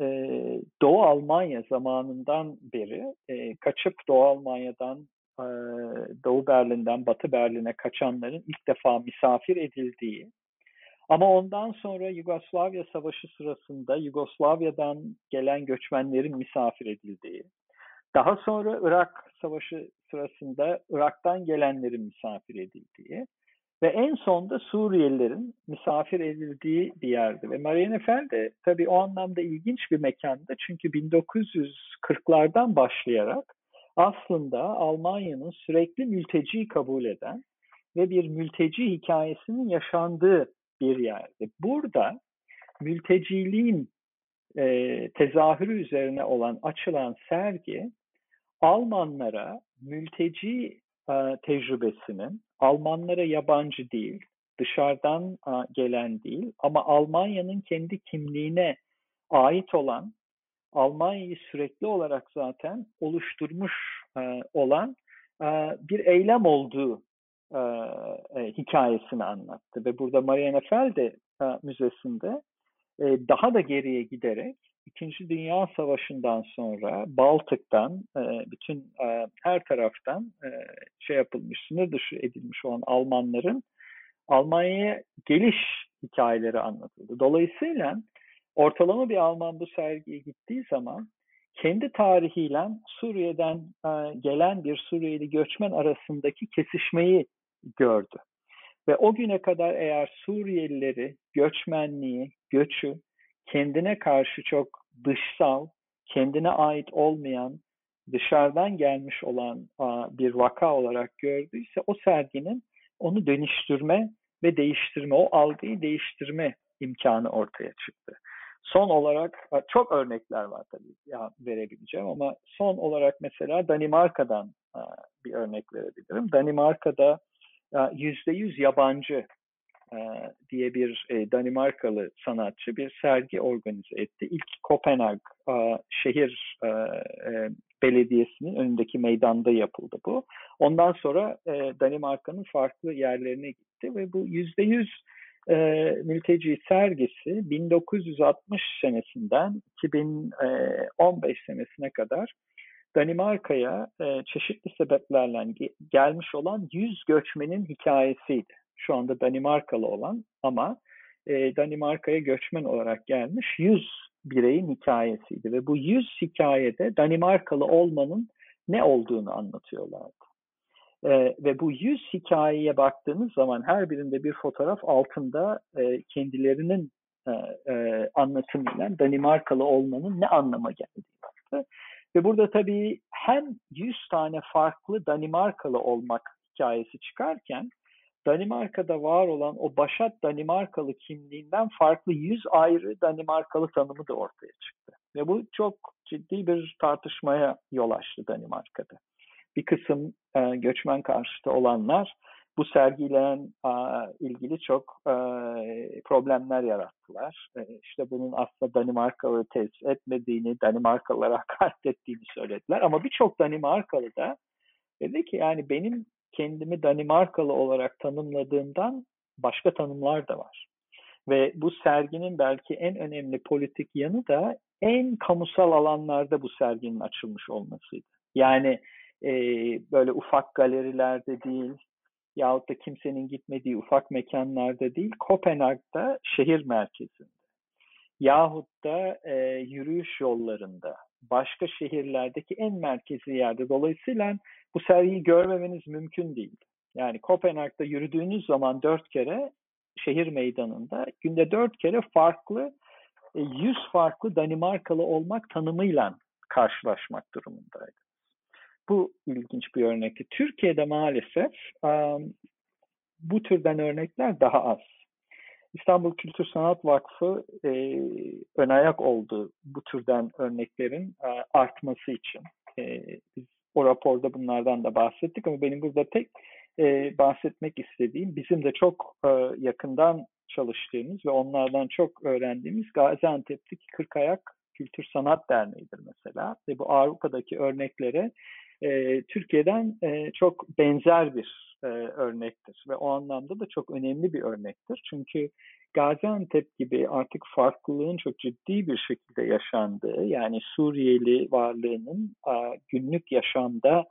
e, Doğu Almanya zamanından beri e, kaçıp Doğu Almanya'dan e, Doğu Berlin'den Batı Berlin'e kaçanların ilk defa misafir edildiği ama ondan sonra Yugoslavya Savaşı sırasında Yugoslavya'dan gelen göçmenlerin misafir edildiği, daha sonra Irak Savaşı sırasında Irak'tan gelenlerin misafir edildiği ve en sonda Suriyelilerin misafir edildiği bir yerdi. Ve Marienefeld de tabii o anlamda ilginç bir mekandı. Çünkü 1940'lardan başlayarak aslında Almanya'nın sürekli mülteci kabul eden ve bir mülteci hikayesinin yaşandığı bir yerdi. Burada mülteciliğin e, tezahürü üzerine olan açılan sergi Almanlara mülteci e, tecrübesinin Almanlara yabancı değil, dışarıdan gelen değil ama Almanya'nın kendi kimliğine ait olan Almanya'yı sürekli olarak zaten oluşturmuş e, olan e, bir eylem olduğu e, hikayesini anlattı. Ve burada Marianne Felde Müzesi'nde daha da geriye giderek İkinci Dünya Savaşı'ndan sonra Baltık'tan e, bütün e, her taraftan e, şey yapılmış, sınır dışı edilmiş olan Almanların Almanya'ya geliş hikayeleri anlatıldı. Dolayısıyla ortalama bir Alman bu sergiye gittiği zaman kendi tarihiyle Suriye'den gelen bir Suriyeli göçmen arasındaki kesişmeyi gördü. Ve o güne kadar eğer Suriyelileri, göçmenliği, göçü kendine karşı çok dışsal, kendine ait olmayan, dışarıdan gelmiş olan bir vaka olarak gördüyse o serginin onu dönüştürme ve değiştirme, o algıyı değiştirme imkanı ortaya çıktı. Son olarak çok örnekler var tabii ya verebileceğim ama son olarak mesela Danimarka'dan bir örnek verebilirim. Danimarka'da yüzde yüz yabancı diye bir e, Danimarkalı sanatçı bir sergi organize etti. İlk Kopenhag şehir e, belediyesinin önündeki meydanda yapıldı bu. Ondan sonra Danimarka'nın farklı yerlerine gitti ve bu yüzde yüz mülteci sergisi 1960 senesinden 2015 senesine kadar Danimarka'ya e, çeşitli sebeplerle gelmiş olan 100 göçmenin hikayesiydi. Şu anda Danimarkalı olan ama e, Danimarka'ya göçmen olarak gelmiş 100 bireyin hikayesiydi. Ve bu 100 hikayede Danimarkalı olmanın ne olduğunu anlatıyorlardı. E, ve bu 100 hikayeye baktığınız zaman her birinde bir fotoğraf altında e, kendilerinin e, e, anlatımıyla Danimarkalı olmanın ne anlama geldiği vardı. Ve burada tabii hem 100 tane farklı Danimarkalı olmak hikayesi çıkarken Danimarka'da var olan o başat Danimarkalı kimliğinden farklı 100 ayrı Danimarkalı tanımı da ortaya çıktı. Ve bu çok ciddi bir tartışmaya yol açtı Danimarka'da. Bir kısım e, göçmen karşıtı olanlar bu sergiyle ilgili çok e, problemler yarattılar. E, işte bunun aslında Danimarkalı tesis etmediğini, Danimarkalılara hakaret ettiğini söylediler. Ama birçok Danimarkalı da dedi ki yani benim kendimi Danimarkalı olarak tanımladığımdan başka tanımlar da var. Ve bu serginin belki en önemli politik yanı da en kamusal alanlarda bu serginin açılmış olmasıydı. Yani e, böyle ufak galerilerde değil, yahut da kimsenin gitmediği ufak mekanlarda değil, Kopenhag'da şehir merkezinde yahut da e, yürüyüş yollarında, başka şehirlerdeki en merkezi yerde. Dolayısıyla bu sergiyi görmemeniz mümkün değil. Yani Kopenhag'da yürüdüğünüz zaman dört kere şehir meydanında günde dört kere farklı, e, yüz farklı Danimarkalı olmak tanımıyla karşılaşmak durumundaydı. Bu ilginç bir örnekti. Türkiye'de maalesef bu türden örnekler daha az. İstanbul Kültür Sanat Vakfı e, ön ayak oldu bu türden örneklerin e, artması için. E, biz o raporda bunlardan da bahsettik ama benim burada tek e, bahsetmek istediğim bizim de çok e, yakından çalıştığımız ve onlardan çok öğrendiğimiz Gaziantep'teki Kırkayak Kültür Sanat Derneği'dir mesela. Ve bu Avrupa'daki örneklere e, Türkiye'den e, çok benzer bir e, örnektir. Ve o anlamda da çok önemli bir örnektir. Çünkü Gaziantep gibi artık farklılığın çok ciddi bir şekilde yaşandığı, yani Suriyeli varlığının a, günlük yaşamda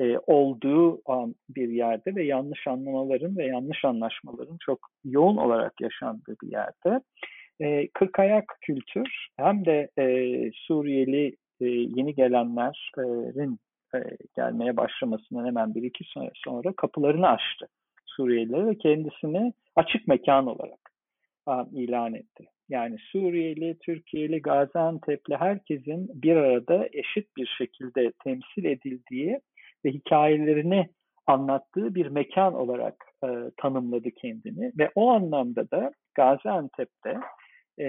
e, olduğu bir yerde ve yanlış anlamaların ve yanlış anlaşmaların çok yoğun olarak yaşandığı bir yerde. E, kırkayak kültür hem de e, Suriyeli e, yeni gelenlerin e, gelmeye başlamasından hemen bir iki sene sonra kapılarını açtı Suriyelilere ve kendisini açık mekan olarak ilan etti. Yani Suriyeli, Türkiye'li, Gaziantep'li herkesin bir arada eşit bir şekilde temsil edildiği ve hikayelerini anlattığı bir mekan olarak e, tanımladı kendini ve o anlamda da Gaziantep'te e,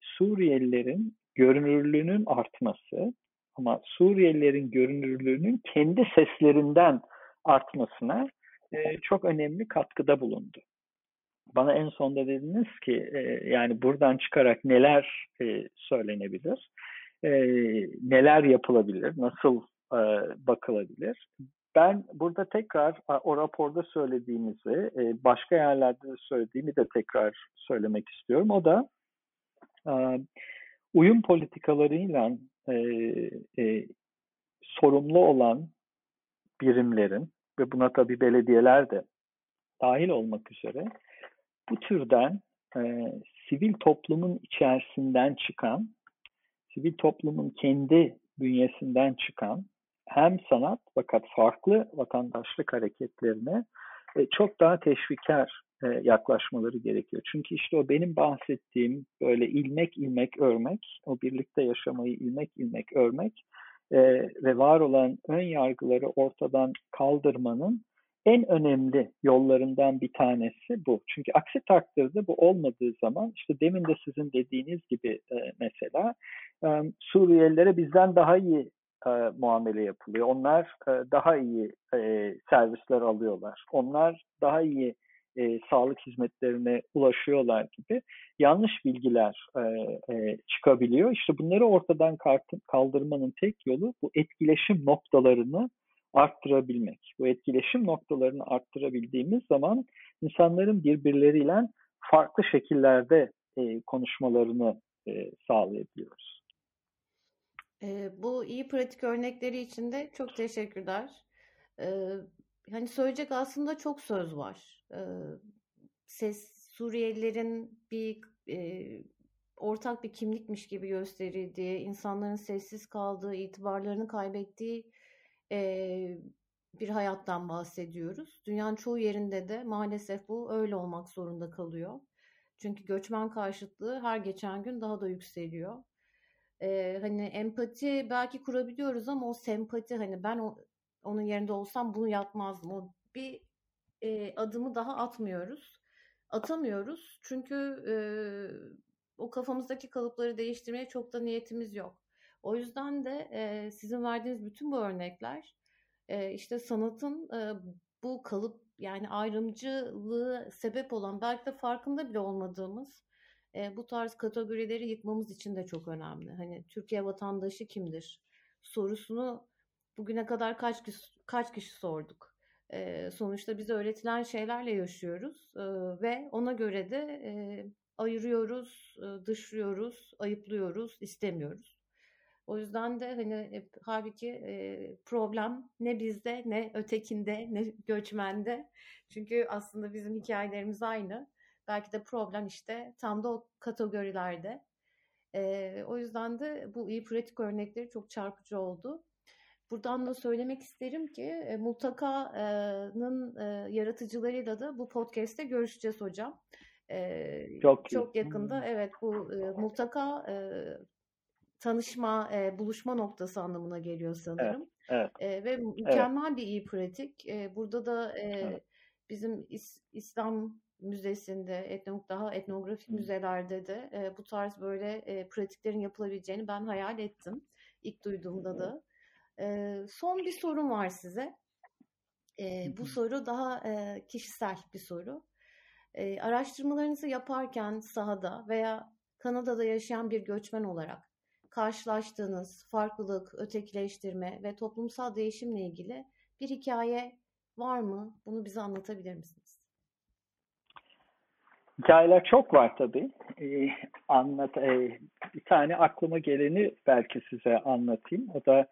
Suriyelilerin görünürlüğünün artması ama Suriyelilerin görünürlüğünün kendi seslerinden artmasına e, çok önemli katkıda bulundu. Bana en sonda dediniz ki e, yani buradan çıkarak neler e, söylenebilir, e, neler yapılabilir, nasıl e, bakılabilir. Ben burada tekrar o raporda söylediğimizi, e, başka yerlerde de söylediğimi de tekrar söylemek istiyorum. O da uyum politikalarıyla sorumlu olan birimlerin ve buna tabii belediyeler de dahil olmak üzere bu türden sivil toplumun içerisinden çıkan, sivil toplumun kendi bünyesinden çıkan hem sanat fakat farklı vatandaşlık hareketlerine e, çok daha teşvikar e, yaklaşmaları gerekiyor. Çünkü işte o benim bahsettiğim böyle ilmek ilmek örmek, o birlikte yaşamayı ilmek ilmek örmek e, ve var olan ön yargıları ortadan kaldırmanın en önemli yollarından bir tanesi bu. Çünkü aksi takdirde bu olmadığı zaman işte demin de sizin dediğiniz gibi mesela Suriyelilere bizden daha iyi e, muamele yapılıyor. Onlar e, daha iyi e, servisler alıyorlar. Onlar daha iyi e, sağlık hizmetlerine ulaşıyorlar gibi yanlış bilgiler e, e, çıkabiliyor. İşte bunları ortadan kaldırmanın tek yolu bu etkileşim noktalarını arttırabilmek. Bu etkileşim noktalarını arttırabildiğimiz zaman insanların birbirleriyle farklı şekillerde e, konuşmalarını e, sağlayabiliyoruz. Ee, bu iyi pratik örnekleri için de çok teşekkürler. Ee, hani söyleyecek aslında çok söz var. Ee, ses Suriyelilerin bir e, ortak bir kimlikmiş gibi gösterildiği, insanların sessiz kaldığı, itibarlarını kaybettiği e, bir hayattan bahsediyoruz. Dünyanın çoğu yerinde de maalesef bu öyle olmak zorunda kalıyor. Çünkü göçmen karşıtlığı her geçen gün daha da yükseliyor e, hani empati belki kurabiliyoruz ama o sempati hani ben o, onun yerinde olsam bunu yapmazdım. O bir e, adımı daha atmıyoruz. Atamıyoruz çünkü e, o kafamızdaki kalıpları değiştirmeye çok da niyetimiz yok. O yüzden de e, sizin verdiğiniz bütün bu örnekler e, işte sanatın e, bu kalıp yani ayrımcılığı sebep olan belki de farkında bile olmadığımız e, bu tarz kategorileri yıkmamız için de çok önemli. Hani Türkiye vatandaşı kimdir sorusunu bugüne kadar kaç kişi, kaç kişi sorduk. E, sonuçta bize öğretilen şeylerle yaşıyoruz e, ve ona göre de e, ayırıyoruz, e, dışlıyoruz, ayıplıyoruz, istemiyoruz. O yüzden de hani halbuki e, problem ne bizde ne ötekinde ne göçmende. Çünkü aslında bizim hikayelerimiz aynı. Belki de problem işte tam da o kategorilerde. E, o yüzden de bu iyi pratik örnekleri çok çarpıcı oldu. Buradan da söylemek isterim ki e, Multaka'nın e, yaratıcılarıyla da bu podcast'te görüşeceğiz hocam. E, çok, çok yakında evet bu Multaka tanışma, buluşma noktası anlamına geliyor sanırım. Evet, evet. Ve mükemmel evet. bir iyi pratik. Burada da evet. bizim is, İslam Müzesi'nde, etno, daha etnografik Hı. müzelerde de bu tarz böyle pratiklerin yapılabileceğini ben hayal ettim ilk duyduğumda da. E, son bir sorum var size. E, bu soru daha e, kişisel bir soru. E, araştırmalarınızı yaparken sahada veya Kanada'da yaşayan bir göçmen olarak karşılaştığınız farklılık, ötekileştirme ve toplumsal değişimle ilgili bir hikaye var mı? Bunu bize anlatabilir misiniz? Hikayeler çok var tabii. Ee, anlat, e, bir tane aklıma geleni belki size anlatayım. O da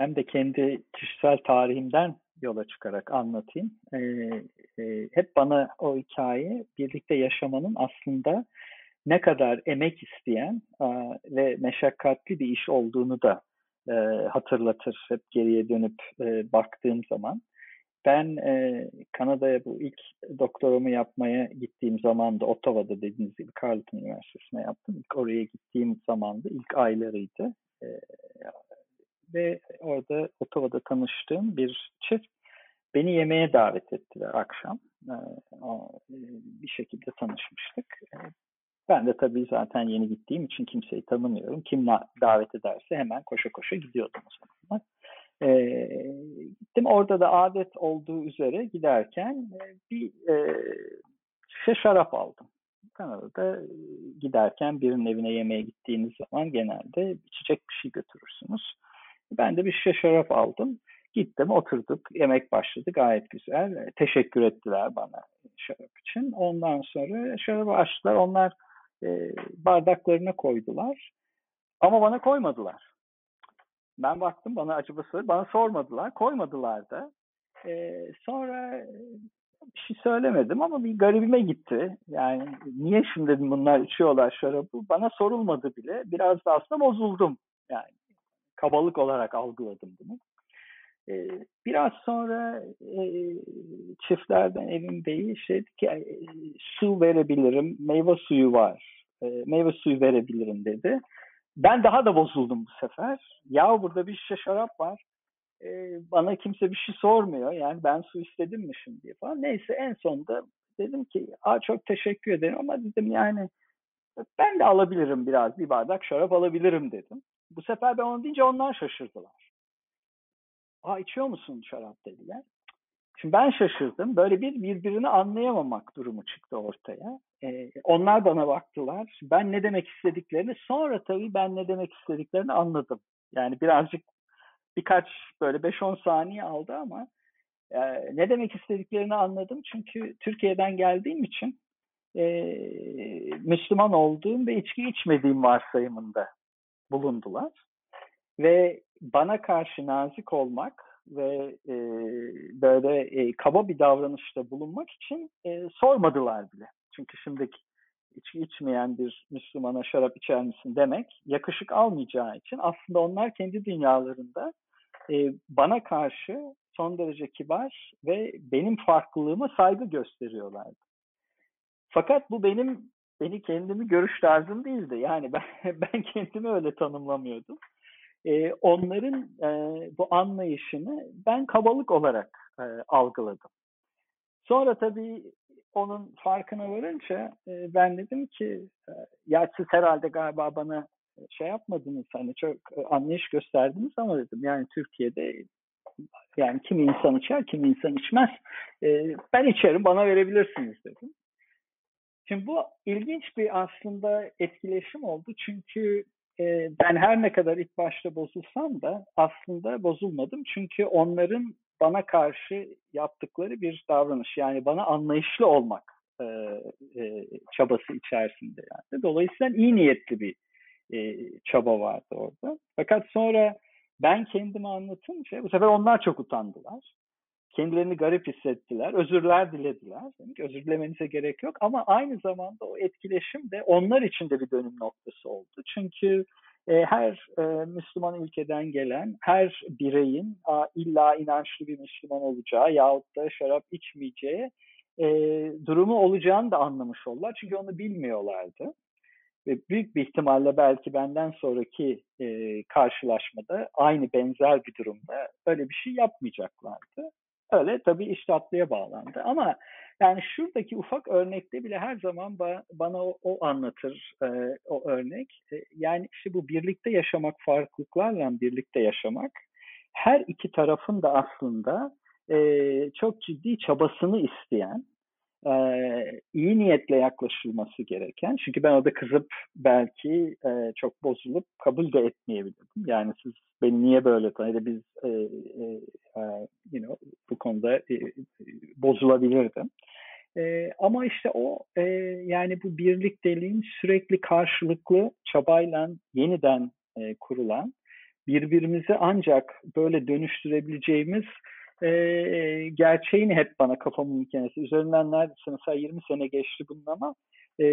hem de kendi kişisel tarihimden yola çıkarak anlatayım. Ee, e, hep bana o hikaye birlikte yaşamanın aslında ne kadar emek isteyen e, ve meşakkatli bir iş olduğunu da e, hatırlatır hep geriye dönüp e, baktığım zaman. Ben e, Kanada'ya bu ilk doktoramı yapmaya gittiğim zaman da Ottawa'da dediğiniz gibi Carleton Üniversitesi'ne yaptım. İlk oraya gittiğim zaman da ilk aylarıydı. E, ve orada Ottawa'da tanıştığım bir çift beni yemeğe davet ettiler akşam. E, bir şekilde tanışmıştık. E, ben de tabii zaten yeni gittiğim için kimseyi tanımıyorum. Kim davet ederse hemen koşa koşa gidiyordum o zamanlar. E, gittim orada da adet olduğu üzere giderken e, bir e, şişe şarap aldım. Kanada'da giderken birinin evine yemeğe gittiğiniz zaman genelde içecek bir şey götürürsünüz. Ben de bir şişe şarap aldım. Gittim oturduk yemek başladı gayet güzel. Teşekkür ettiler bana şarap için. Ondan sonra şarabı açtılar. Onlar e, bardaklarına koydular. Ama bana koymadılar. Ben baktım bana acıbası, bana sormadılar, koymadılar da. Ee, sonra bir şey söylemedim ama bir garibime gitti. Yani niye şimdi bunlar içiyorlar şarabı? Bana sorulmadı bile. Biraz da aslında bozuldum. Yani kabalık olarak algıladım bunu. Ee, biraz sonra e, çiftlerden evin beyi şey ki e, su verebilirim, meyve suyu var. E, meyve suyu verebilirim dedi. Ben daha da bozuldum bu sefer. Ya burada bir şişe şarap var. Ee, bana kimse bir şey sormuyor. Yani ben su istedim mi şimdi falan. Neyse en sonunda dedim ki Aa, çok teşekkür ederim ama dedim yani ben de alabilirim biraz bir bardak şarap alabilirim dedim. Bu sefer ben onu deyince onlar şaşırdılar. Aa içiyor musun şarap dediler. Şimdi ben şaşırdım. Böyle bir birbirini anlayamamak durumu çıktı ortaya. Ee, onlar bana baktılar. Ben ne demek istediklerini sonra tabii ben ne demek istediklerini anladım. Yani birazcık birkaç böyle 5-10 saniye aldı ama e, ne demek istediklerini anladım. Çünkü Türkiye'den geldiğim için e, Müslüman olduğum ve içki içmediğim varsayımında bulundular. Ve bana karşı nazik olmak ve e, böyle e, kaba bir davranışta bulunmak için e, sormadılar bile. Çünkü şimdiki içki içmeyen bir Müslümana şarap içer misin demek yakışık almayacağı için aslında onlar kendi dünyalarında e, bana karşı son derece kibar ve benim farklılığıma saygı gösteriyorlardı. Fakat bu benim beni kendimi görüş tarzım değildi. Yani ben, ben kendimi öyle tanımlamıyordum e, onların e, bu anlayışını ben kabalık olarak e, algıladım. Sonra tabii onun farkına varınca e, ben dedim ki e, ya siz herhalde galiba bana şey yapmadınız hani çok anlayış gösterdiniz ama dedim yani Türkiye'de yani kimi insan içer kimi insan içmez. E, ben içerim bana verebilirsiniz dedim. Şimdi bu ilginç bir aslında etkileşim oldu çünkü e, ben her ne kadar ilk başta bozulsam da aslında bozulmadım. Çünkü onların bana karşı yaptıkları bir davranış. Yani bana anlayışlı olmak e, e, çabası içerisinde. Yani. Dolayısıyla iyi niyetli bir e, çaba vardı orada. Fakat sonra ben kendimi anlatınca bu sefer onlar çok utandılar. Kendilerini garip hissettiler. Özürler dilediler. Ki özür dilemenize gerek yok. Ama aynı zamanda o etkileşim de onlar için de bir dönüm noktası oldu. Çünkü e, her e, Müslüman ülkeden gelen her bireyin a, illa inançlı bir Müslüman olacağı yahut da şarap içmeyeceği e, durumu olacağını da anlamış oldular. Çünkü onu bilmiyorlardı. Ve büyük bir ihtimalle belki benden sonraki e, karşılaşmada aynı benzer bir durumda öyle bir şey yapmayacaklardı. Öyle tabii iş tatlıya bağlandı. Ama yani şuradaki ufak örnekte bile her zaman ba bana o, o anlatır e, o örnek. E, yani işte bu birlikte yaşamak, farklılıklarla birlikte yaşamak her iki tarafın da aslında e, çok ciddi çabasını isteyen, e, iyi niyetle yaklaşılması gereken. Çünkü ben orada kızıp belki e, çok bozulup kabul de etmeyebilirdim. Yani siz beni niye böyle tanıdı biz e, e, you know, bu konuda e, bozulabilirdim. E, ama işte o e, yani bu birlikteliğin sürekli karşılıklı çabayla yeniden e, kurulan birbirimizi ancak böyle dönüştürebileceğimiz e, gerçeğini hep bana kafamın kendisi. Üzerinden neredeyse mesela 20 sene geçti bunun ama e,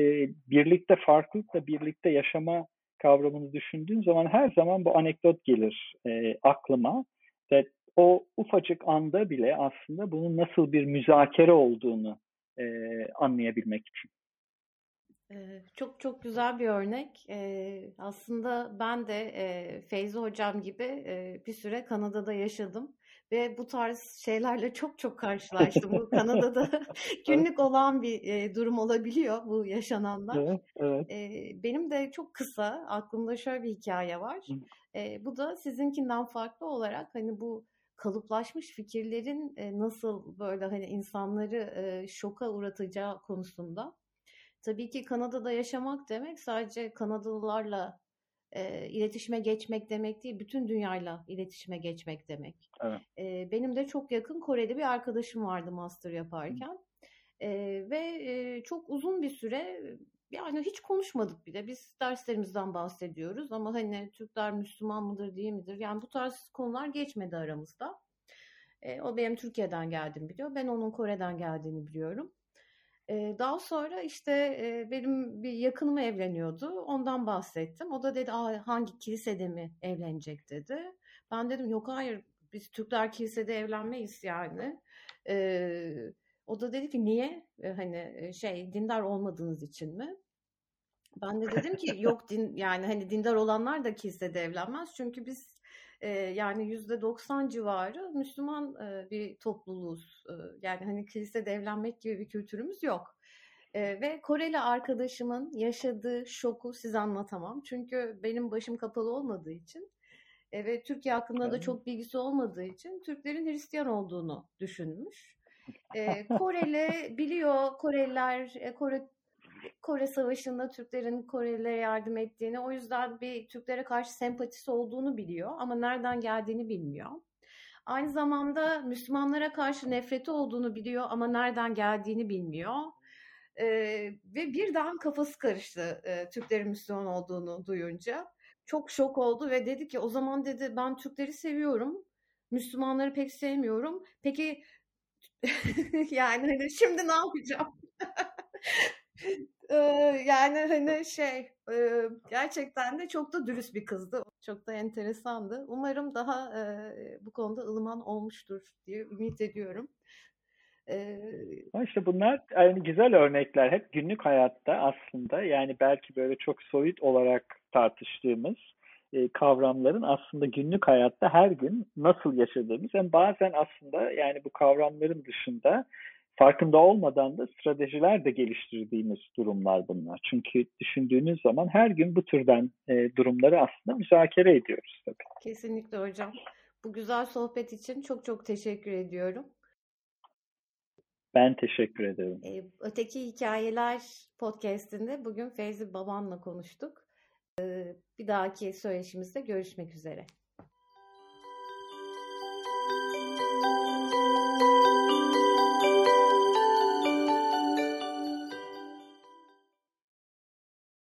birlikte farklılıkla birlikte yaşama kavramını düşündüğün zaman her zaman bu anekdot gelir e, aklıma. Ve o ufacık anda bile aslında bunun nasıl bir müzakere olduğunu e, anlayabilmek için. Çok çok güzel bir örnek. Aslında ben de Feyzi Hocam gibi bir süre Kanada'da yaşadım ve bu tarz şeylerle çok çok karşılaştım. Bu Kanada'da günlük olan bir durum olabiliyor bu yaşananlar. Evet, evet. Benim de çok kısa aklımda şöyle bir hikaye var. Bu da sizinkinden farklı olarak hani bu kalıplaşmış fikirlerin nasıl böyle hani insanları şoka uğratacağı konusunda. Tabii ki Kanada'da yaşamak demek sadece Kanadalılarla e, iletişime geçmek demek değil, bütün dünyayla iletişime geçmek demek. Evet. E, benim de çok yakın Koreli bir arkadaşım vardı master yaparken e, ve e, çok uzun bir süre yani hiç konuşmadık bile. Biz derslerimizden bahsediyoruz ama hani Türkler Müslüman mıdır değil midir? Yani bu tarz konular geçmedi aramızda. E, o benim Türkiye'den geldiğimi biliyor. Ben onun Kore'den geldiğini biliyorum. Daha sonra işte benim bir yakınım evleniyordu. Ondan bahsettim. O da dedi hangi kilisede mi evlenecek dedi. Ben dedim yok hayır biz Türkler kilisede evlenmeyiz yani. O da dedi ki niye? Hani şey dindar olmadığınız için mi? Ben de dedim ki yok din yani hani dindar olanlar da kilisede evlenmez. Çünkü biz e, yani yüzde 90 civarı Müslüman e, bir topluluğuz. E, yani hani kilisede evlenmek gibi bir kültürümüz yok. E, ve Koreli arkadaşımın yaşadığı şoku size anlatamam. Çünkü benim başım kapalı olmadığı için e, ve Türkiye hakkında da çok bilgisi olmadığı için Türklerin Hristiyan olduğunu düşünmüş. E, Koreli biliyor Koreliler, e, Kore Kore Savaşı'nda Türklerin Korelilere yardım ettiğini, o yüzden bir Türklere karşı sempatisi olduğunu biliyor ama nereden geldiğini bilmiyor. Aynı zamanda Müslümanlara karşı nefreti olduğunu biliyor ama nereden geldiğini bilmiyor. Ee, ve birden kafası karıştı e, Türklerin Müslüman olduğunu duyunca. Çok şok oldu ve dedi ki o zaman dedi ben Türkleri seviyorum. Müslümanları pek sevmiyorum. Peki yani hani şimdi ne yapacağım? yani hani şey gerçekten de çok da dürüst bir kızdı. Çok da enteresandı. Umarım daha bu konuda ılıman olmuştur diye ümit ediyorum. Ama işte bunlar yani güzel örnekler. Hep günlük hayatta aslında yani belki böyle çok soyut olarak tartıştığımız kavramların aslında günlük hayatta her gün nasıl yaşadığımız hem bazen aslında yani bu kavramların dışında farkında olmadan da stratejiler de geliştirdiğimiz durumlar bunlar. Çünkü düşündüğünüz zaman her gün bu türden e, durumları aslında müzakere ediyoruz tabii. Kesinlikle hocam. Bu güzel sohbet için çok çok teşekkür ediyorum. Ben teşekkür ederim. Ee, Öteki Hikayeler podcastinde bugün Feyzi Baban'la konuştuk. Ee, bir dahaki söyleşimizde görüşmek üzere.